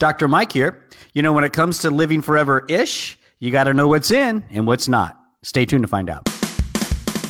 Dr. Mike here. You know, when it comes to living forever ish, you got to know what's in and what's not. Stay tuned to find out.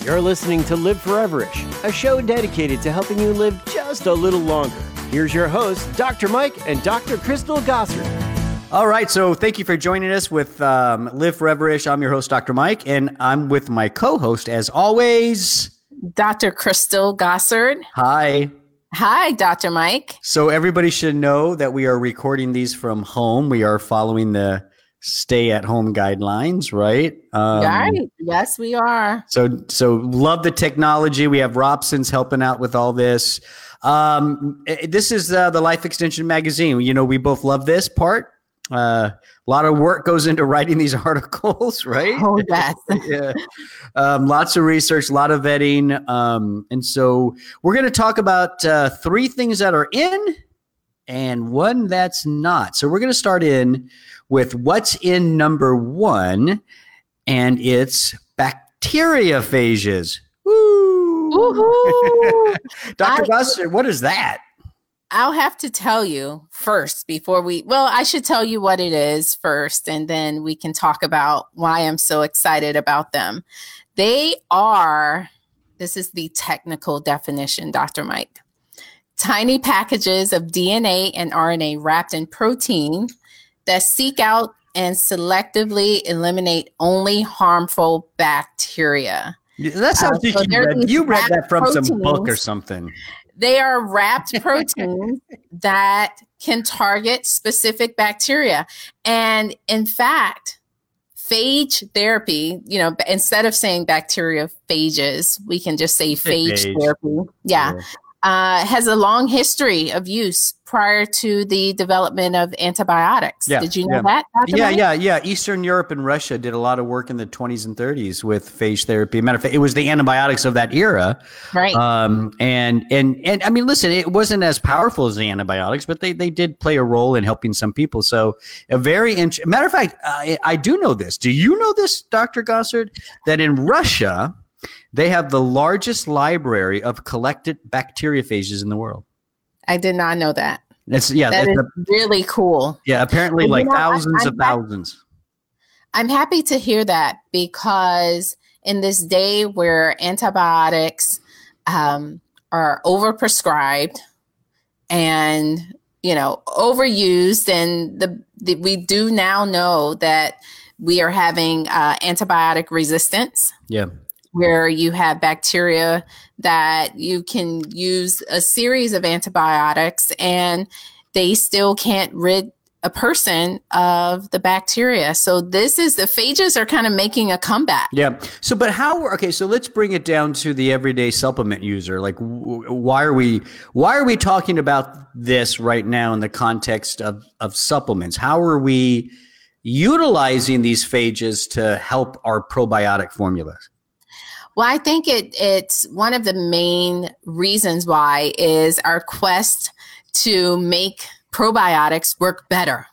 You're listening to Live Foreverish, a show dedicated to helping you live just a little longer. Here's your hosts, Dr. Mike and Dr. Crystal Gossard. All right, so thank you for joining us with um, Live Foreverish. I'm your host, Dr. Mike, and I'm with my co-host, as always, Dr. Crystal Gossard. Hi. Hi, Dr. Mike. So everybody should know that we are recording these from home. We are following the stay-at-home guidelines, right? Um, right. Yes, we are. So, so love the technology. We have Robson's helping out with all this. Um, eh, this is uh, the Life Extension magazine. You know, we both love this part. Uh, a lot of work goes into writing these articles, right? Oh, yes. yeah. Um, lots of research, a lot of vetting. Um, and so we're going to talk about uh, three things that are in and one that's not. So we're going to start in with what's in number one, and it's bacteriophages. Woo! Dr. Buster, what is that? I'll have to tell you first before we, well, I should tell you what it is first, and then we can talk about why I'm so excited about them. They are, this is the technical definition, Dr. Mike tiny packages of DNA and RNA wrapped in protein that seek out and selectively eliminate only harmful bacteria. That sounds uh, so you read, you read that from proteins. some book or something. They are wrapped proteins that can target specific bacteria. And in fact, phage therapy, you know, instead of saying bacteriophages, we can just say phage, phage. therapy. Yeah. yeah. Uh, has a long history of use prior to the development of antibiotics. Yeah, Did you know yeah. that? Dr. Yeah, yeah, yeah. Eastern Europe and Russia did a lot of work in the 20s and 30s with phage therapy. Matter of fact, it was the antibiotics of that era, right? Um, and and and I mean, listen, it wasn't as powerful as the antibiotics, but they they did play a role in helping some people. So a very int- matter of fact, I, I do know this. Do you know this, Doctor Gossard? That in Russia they have the largest library of collected bacteriophages in the world. I did not know that. That's yeah, that that's is really cool. Yeah, apparently like you know, thousands I, of thousands. I'm happy to hear that because in this day where antibiotics um, are overprescribed and you know overused, and the, the we do now know that we are having uh, antibiotic resistance. Yeah where you have bacteria that you can use a series of antibiotics and they still can't rid a person of the bacteria. So this is the phages are kind of making a comeback. Yeah. So, but how? Okay. So let's bring it down to the everyday supplement user. Like, why are we why are we talking about this right now in the context of of supplements? How are we utilizing these phages to help our probiotic formulas? Well, I think it it's one of the main reasons why is our quest to make probiotics work better.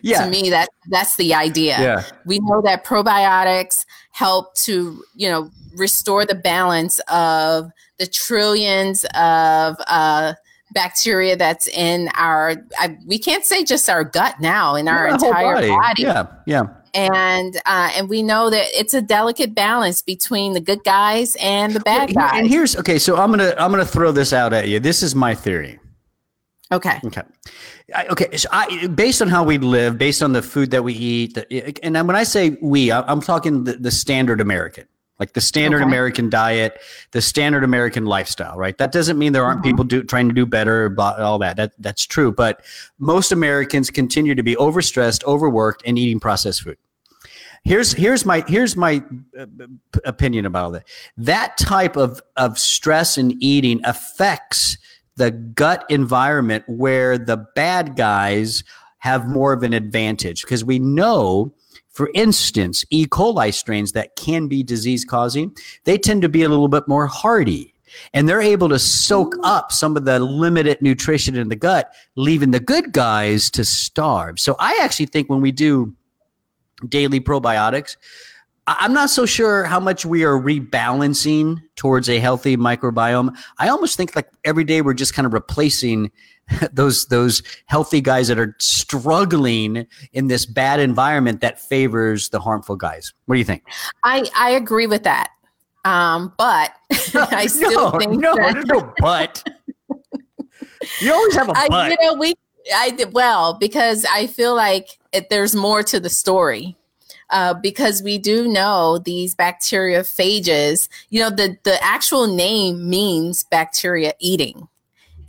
Yeah. To me, that that's the idea. Yeah. We know that probiotics help to, you know, restore the balance of the trillions of uh, bacteria that's in our. I, we can't say just our gut now, in our entire body. body. Yeah, yeah and uh, and we know that it's a delicate balance between the good guys and the bad guys. And here's okay. So I'm gonna I'm gonna throw this out at you. This is my theory. Okay. Okay. I, okay. So I, based on how we live, based on the food that we eat, and when I say we, I'm talking the, the standard American like the standard okay. American diet, the standard American lifestyle, right? That doesn't mean there aren't mm-hmm. people do, trying to do better, blah, all that. That that's true, but most Americans continue to be overstressed, overworked, and eating processed food. Here's here's my here's my uh, opinion about it. That type of of stress and eating affects the gut environment where the bad guys have more of an advantage because we know for instance, E. coli strains that can be disease causing, they tend to be a little bit more hardy and they're able to soak up some of the limited nutrition in the gut, leaving the good guys to starve. So I actually think when we do daily probiotics, I'm not so sure how much we are rebalancing towards a healthy microbiome. I almost think like every day we're just kind of replacing those those healthy guys that are struggling in this bad environment that favors the harmful guys. What do you think? I I agree with that. Um, but I still no, think no, that, there's no but. you always have a but. I, you know, we I did well because I feel like it, there's more to the story. Uh, because we do know these bacteriophages, you know, the, the actual name means bacteria eating.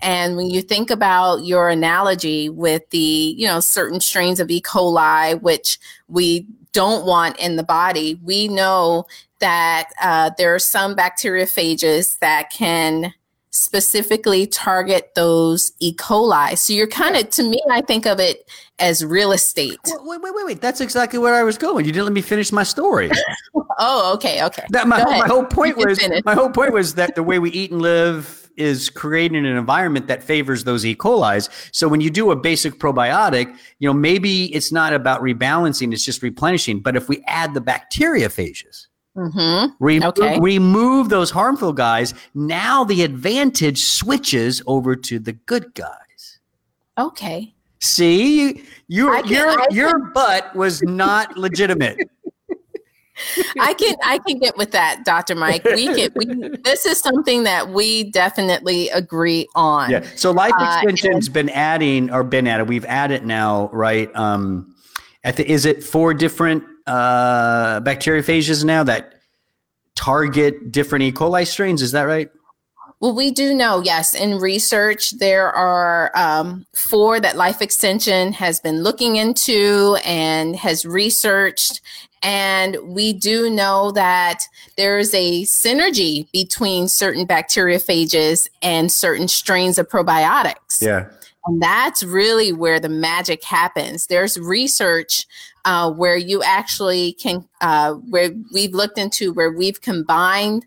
And when you think about your analogy with the, you know, certain strains of E. coli, which we don't want in the body, we know that uh, there are some bacteriophages that can specifically target those E. coli. So you're kind of, to me, I think of it as real estate. Wait, wait, wait, wait. That's exactly where I was going. You didn't let me finish my story. oh, okay, okay. That, my, my whole point was my whole point was that the way we eat and live is creating an environment that favors those E. coli's. So when you do a basic probiotic, you know, maybe it's not about rebalancing, it's just replenishing. But if we add the bacteriophages, Mm-hmm. Okay. Remove those harmful guys. Now the advantage switches over to the good guys. Okay. See, you, you can- your I your butt was not legitimate. I can I can get with that, Dr. Mike. We can we this is something that we definitely agree on. Yeah. So life Uh, extension's been adding or been added. We've added now, right? Um, at the, is it four different uh, bacteriophages now that target different E. coli strains? Is that right? Well, we do know, yes, in research, there are um, four that Life Extension has been looking into and has researched. And we do know that there is a synergy between certain bacteriophages and certain strains of probiotics. Yeah. And that's really where the magic happens. There's research uh, where you actually can, uh, where we've looked into where we've combined,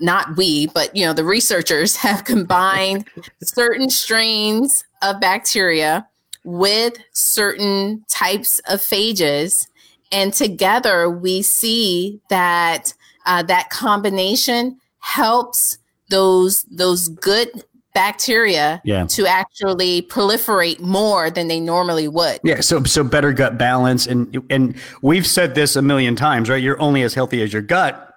not we, but you know, the researchers have combined certain strains of bacteria with certain types of phages. And together we see that uh, that combination helps those those good bacteria Yeah. to actually proliferate more than they normally would. Yeah, so so better gut balance, and and we've said this a million times, right? You're only as healthy as your gut,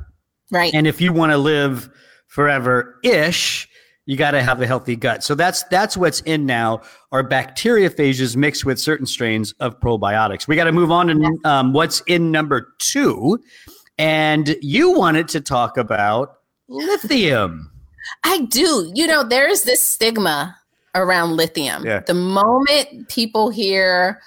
Right. and if you want to live forever ish, you got to have a healthy gut. So that's that's what's in now are bacteriophages mixed with certain strains of probiotics. We got to move on to um, what's in number two, and you wanted to talk about lithium. I do. You know, there is this stigma around lithium. Yeah. The moment people hear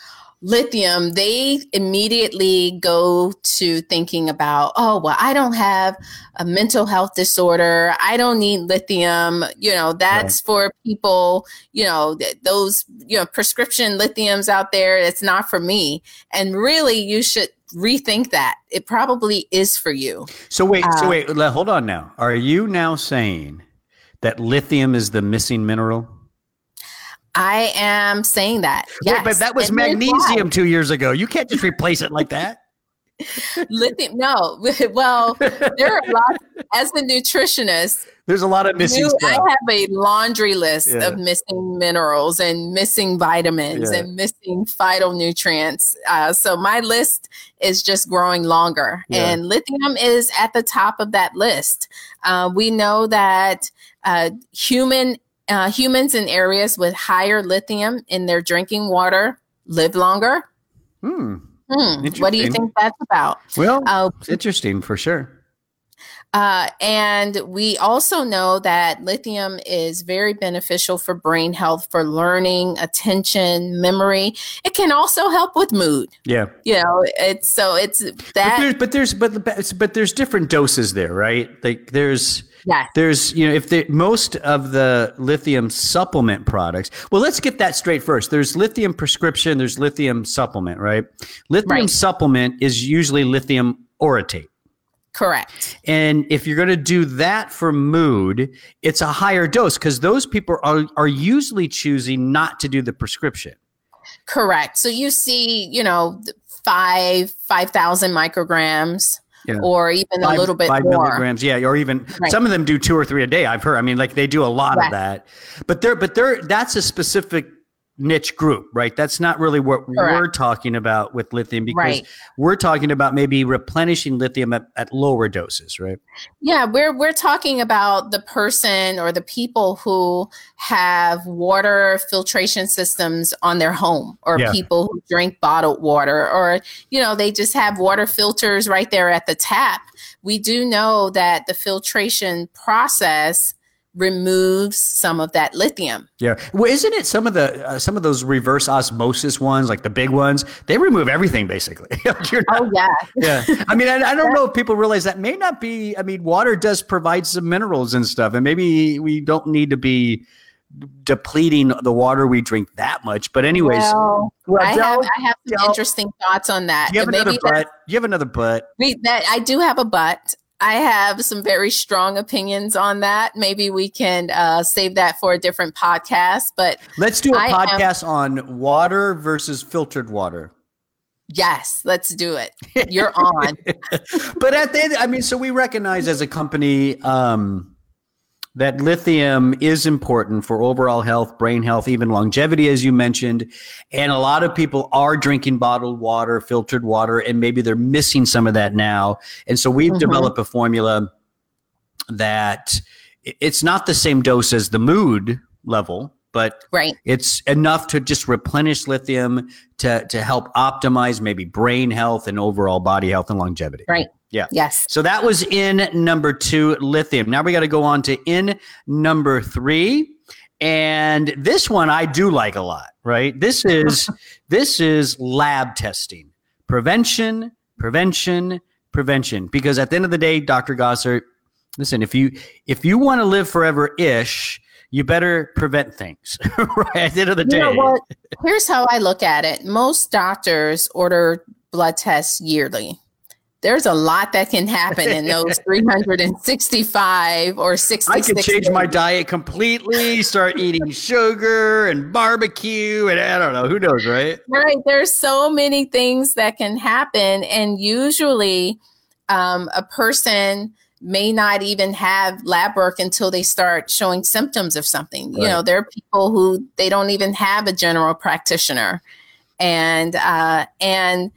lithium, they immediately go to thinking about, oh, well, I don't have a mental health disorder. I don't need lithium. You know, that's for people, you know, th- those, you know, prescription lithiums out there. It's not for me. And really, you should rethink that. It probably is for you. So wait, so Uh, wait, hold on now. Are you now saying that lithium is the missing mineral? I am saying that. Wait, but that was And magnesium two years ago. You can't just replace it like that. lithium no well there are a lot as a nutritionist There's a lot of missing you, i have a laundry list Yeah. of missing minerals and missing vitamins Yeah. and missing phytonutrients uh, so my list is just growing longer Yeah. and lithium is at the top of that list uh, we know that uh, human uh, humans in areas with higher lithium in their drinking water live longer Hmm. Hmm, what do you think that's about Well, uh, it's interesting for sure. Uh, and we also know that lithium is very beneficial for brain health, for learning, attention, memory. It can also help with mood. Yeah. You know, it's so it's But that. there's but there's but but but there's different doses there, right? Like there's yeah, there's you know if the most of the lithium supplement products. Well, let's get that straight first. There's lithium prescription, there's lithium supplement, right? Lithium Right. supplement is usually lithium orotate. Correct. And if you're going to do that for mood, it's a higher dose because those people are, are usually choosing not to do the prescription. Correct. So you see, you know, five five thousand micrograms yeah. or even five, a little bit five more. milligrams. Yeah, or even right. some of them do two or three a day. I've heard. I mean, like they do a lot of that, but they're but they're that's a specific niche group, right? That's not really what Correct. we're talking about with lithium because right. we're talking about maybe replenishing lithium at, at, lower doses, right? Yeah, we're we're talking about the person or the people who have water filtration systems on their home or yeah. people who drink bottled water or you know, they just have water filters right there at the tap. We do know that the filtration process removes some of that lithium. Yeah. Well, isn't it some of the uh, some of those reverse osmosis ones, like the big ones, they remove everything basically. not, oh yeah. yeah. I mean, I, I don't know if people realize that may not be. I mean, water does provide some minerals and stuff, and maybe we don't need to be depleting the water we drink that much. But anyways, well, well I, have, I have some interesting thoughts on that. Do you have another butt? You have another butt? We, that I do have a butt. I have some very strong opinions on that. Maybe we can uh, save that for a different podcast. But let's do a I podcast am, on water versus filtered water. Yes, let's do it. You're on. but at the end, I mean, so we recognize as a company, um, that lithium is important for overall health, brain health, even longevity, as you mentioned. And a lot of people are drinking bottled water, filtered water, and maybe they're missing some of that now. And so we've mm-hmm. developed a formula that it's not the same dose as the mood level, but right. it's enough to just replenish lithium to, to help optimize maybe brain health and overall body health and longevity. Right. Yeah. Yes. So that was in number two, lithium. Now we got to go on to in number three. And this one I do like a lot, right? This is this is lab testing. Prevention, prevention, prevention. Because at the end of the day, Dr. Gossard, listen, if you if you want to live forever ish, you better prevent things. right at the end of the you day. Here's how I look at it. Most doctors order blood tests yearly there's a lot that can happen in those 365 or 60 I could change days. my diet completely, start eating sugar and barbecue, and I don't know, who knows, right? Right. There's so many things that can happen. And usually, um, a person may not even have lab work until they start showing symptoms of something. Right. You know, there are people who they don't even have a general practitioner. And, uh, and,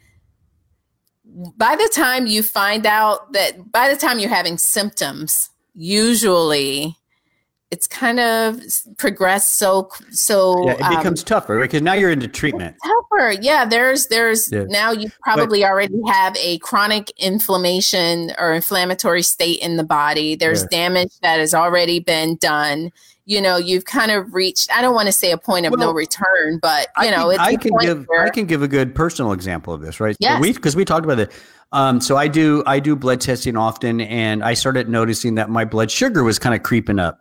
by the time you find out that by the time you're having symptoms, usually it's kind of progressed so so yeah, it um, becomes tougher because now you're into treatment tougher yeah there's there's yeah. now you probably but, already have a chronic inflammation or inflammatory state in the body. There's yeah. damage that has already been done. You know you've kind of reached i don't want to say a point of well, no return but you I know can, i can give where, i can give a good personal example of this right? Yes. we because we talked about it. Um, so i do i do blood testing often and i started noticing that my blood sugar was kind of creeping up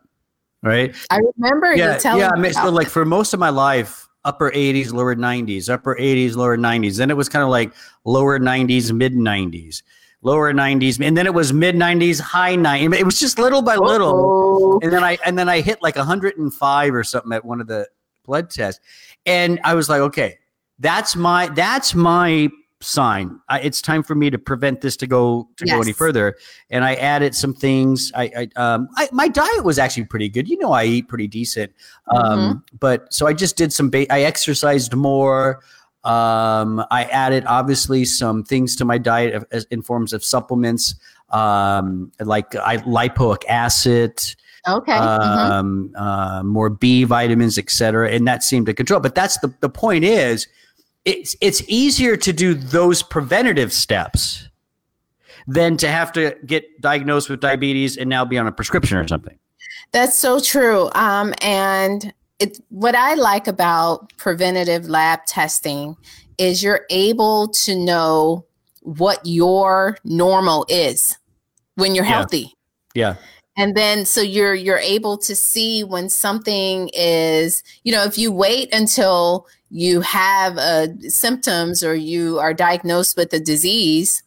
right? I remember yeah, you telling yeah me so like for most of my life upper 80s lower 90s upper 80s lower 90s then it was kind of like lower 90s mid 90s lower 90s and then it was mid 90s high 90s it was just little by little. Uh-oh. and then i and then i hit like 105 or something at one of the blood tests. And i was like okay that's my that's my sign I, it's time for me to prevent this to go to yes. go any further and i added some things i, I um I, my diet was actually pretty good you know i eat pretty decent um mm-hmm. but so i just did some ba- i exercised more um, I added obviously some things to my diet in forms of supplements, um, like I, lipoic acid. Okay. Um, mm-hmm. uh, more B vitamins, etc., and that seemed to control. But that's the the point is, it's it's easier to do those preventative steps than to have to get diagnosed with diabetes and now be on a prescription or something. That's so true. Um, and it, what I like about preventative lab testing is you're able to know what your normal is when you're yeah. healthy. Yeah. And then so you're you're able to see when something is, you know, if you wait until you have uh, symptoms or you are diagnosed with a disease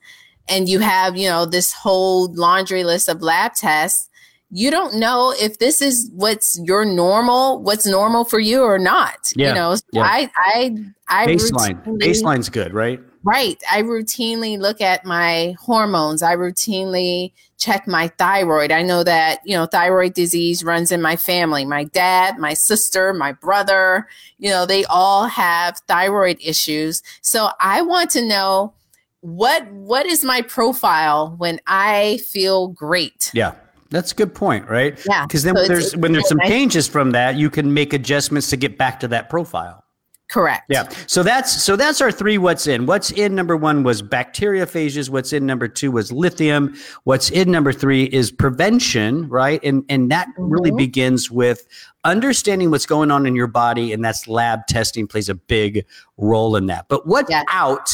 and you have, you know, this whole laundry list of lab tests, you don't know if this is what's your normal, what's normal for you or not. Yeah, you know, yeah. I, I, I baseline. Baseline's good, right? Right. I routinely look at my hormones. I routinely check my thyroid. I know that, you know, thyroid disease runs in my family. My dad, my sister, my brother, you know, they all have thyroid issues. So I want to know what what is my profile when I feel great? Yeah. That's a good point, right? Yeah. Because then So when there's when there's some changes from that, you can make adjustments to get back to that profile. Correct. Yeah. So that's so that's our three what's in. What's in number one was bacteriophages. What's in number two was lithium. What's in number three is prevention, right? And and that really Mhm. begins with understanding what's going on in your body, and that's lab testing plays a big role in that. But what's Yes. out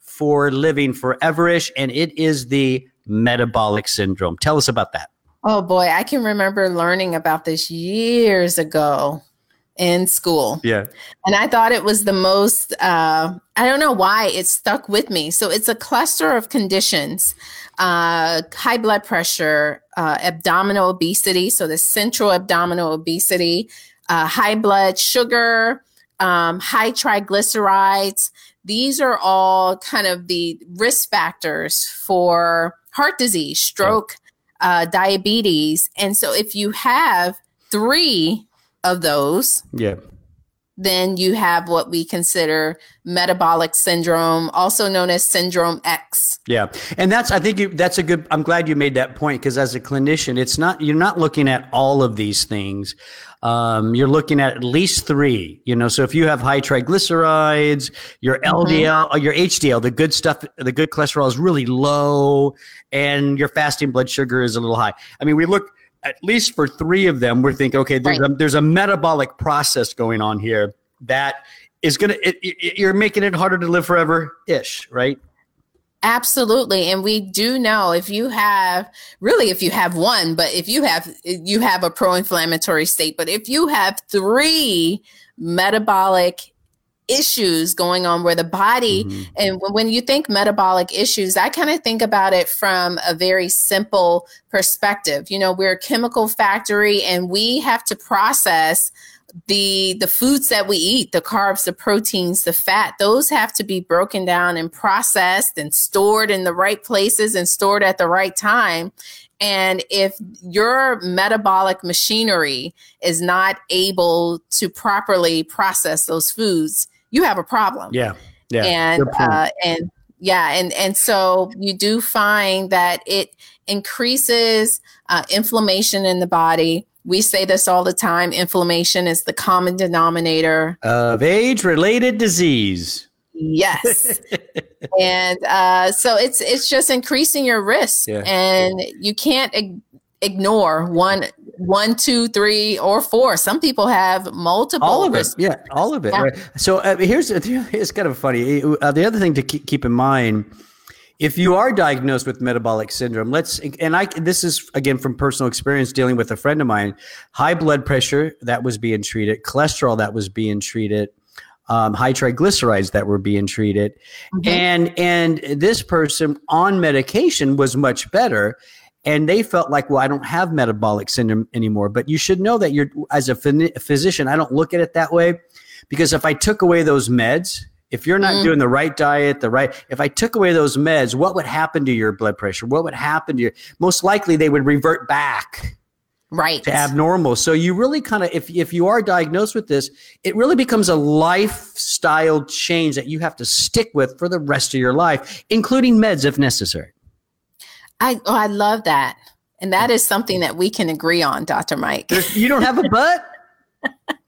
for living foreverish, and it is the metabolic syndrome. Tell us about that. Oh boy, I can remember learning about this years ago in school. Yeah. And I thought it was the most, uh, I don't know why it stuck with me. So it's a cluster of conditions uh, high blood pressure, uh, abdominal obesity, so the central abdominal obesity, uh, high blood sugar, um, high triglycerides. These are all kind of the risk factors for heart disease, stroke, uh, diabetes. And so if you have three of those, Yeah. then you have what we consider metabolic syndrome, also known as syndrome X. Yeah, and that's I think you, that's a good. I'm glad you made that point because as a clinician, it's not you're not looking at all of these things. Um, you're looking at at least three. You know, so if you have high triglycerides, your LDL, or your HDL, the good stuff, the good cholesterol is really low, and your fasting blood sugar is a little high. I mean, we look at least for three of them. We're thinking, okay, there's Right. a, there's a metabolic process going on here that is gonna. It, it, you're making it harder to live forever, ish, right? Absolutely. And we do know if you have really if you have one, but if you have you have a pro-inflammatory state, but if you have three metabolic issues going on where the body Mhm. and when- when you think metabolic issues, I kind of think about it from a very simple perspective. You know, we're a chemical factory and we have to process the the foods that we eat, the carbs, the proteins, the fat, those have to be broken down and processed and stored in the right places and stored at the right time. And if your metabolic machinery is not able to properly process those foods, you have a problem Yeah, yeah. and uh, and yeah and and so you do find that it increases uh, inflammation in the body we say this all the time inflammation is the common denominator of age-related disease. yes and uh, so it's it's just increasing your risk Yeah. and you can't ig- ignore one one two three or four some people have multiple all of it, yeah, all of it. Yeah. Right. So uh, here's it's kind of funny. Uh, the other thing to keep, keep in mind. If you are diagnosed with metabolic syndrome, let's and I this is again from personal experience dealing with a friend of mine, high blood pressure that was being treated, cholesterol that was being treated, um, high triglycerides that were being treated, Mhm. and and this person on medication was much better and they felt like well i don't have metabolic syndrome anymore but you should know that you're as a phy- physician i don't look at it that way because if i took away those meds if you're not Mm. doing the right diet the right if i took away those meds what would happen to your blood pressure what would happen to your most likely they would revert back right to abnormal. So you really kind of, if if you are diagnosed with this, it really becomes a lifestyle change that you have to stick with for the rest of your life, including meds if necessary. I oh, I love that. And that is something that we can agree on, Dr. Mike. You don't have a butt.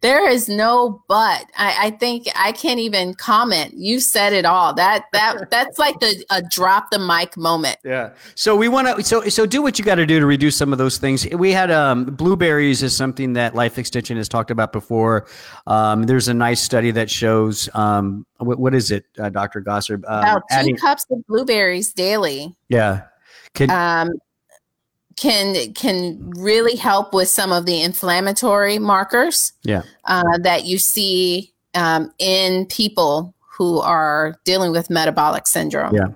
There is no but. I, I think I can't even comment. You said it all. That that that's like the a drop the mic moment. Yeah. So we want to. So so do what you got to do to reduce some of those things. We had um, blueberries is something that Life Extension has talked about before. Um, there's a nice study that shows um, what, what is it, uh, Doctor Gosser? Um, About two adding- cups of blueberries daily yeah. Can, um, can can really help with some of the inflammatory markers yeah. uh, that you see um, in people who are dealing with metabolic syndrome. Yeah.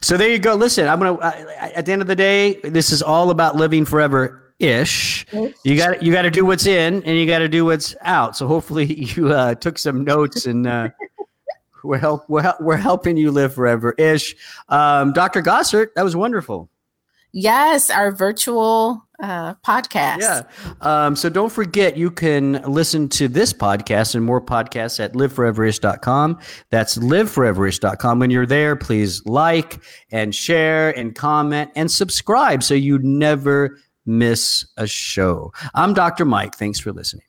So there you go. Listen, I'm gonna. I, at the end of the day, this is all about living forever ish. You got you got to do what's in, and you got to do what's out. So hopefully you uh, took some notes and. Uh, We're help we're, we're helping you live forever ish. Um, Dr. Gossard, that was wonderful. Yes, our virtual uh, podcast. Yeah. Um, so don't forget, you can listen to this podcast and more podcasts at liveforeverish.com. That's liveforeverish.com. When you're there, please like and share and comment and subscribe so you never miss a show. I'm Dr. Mike. Thanks for listening.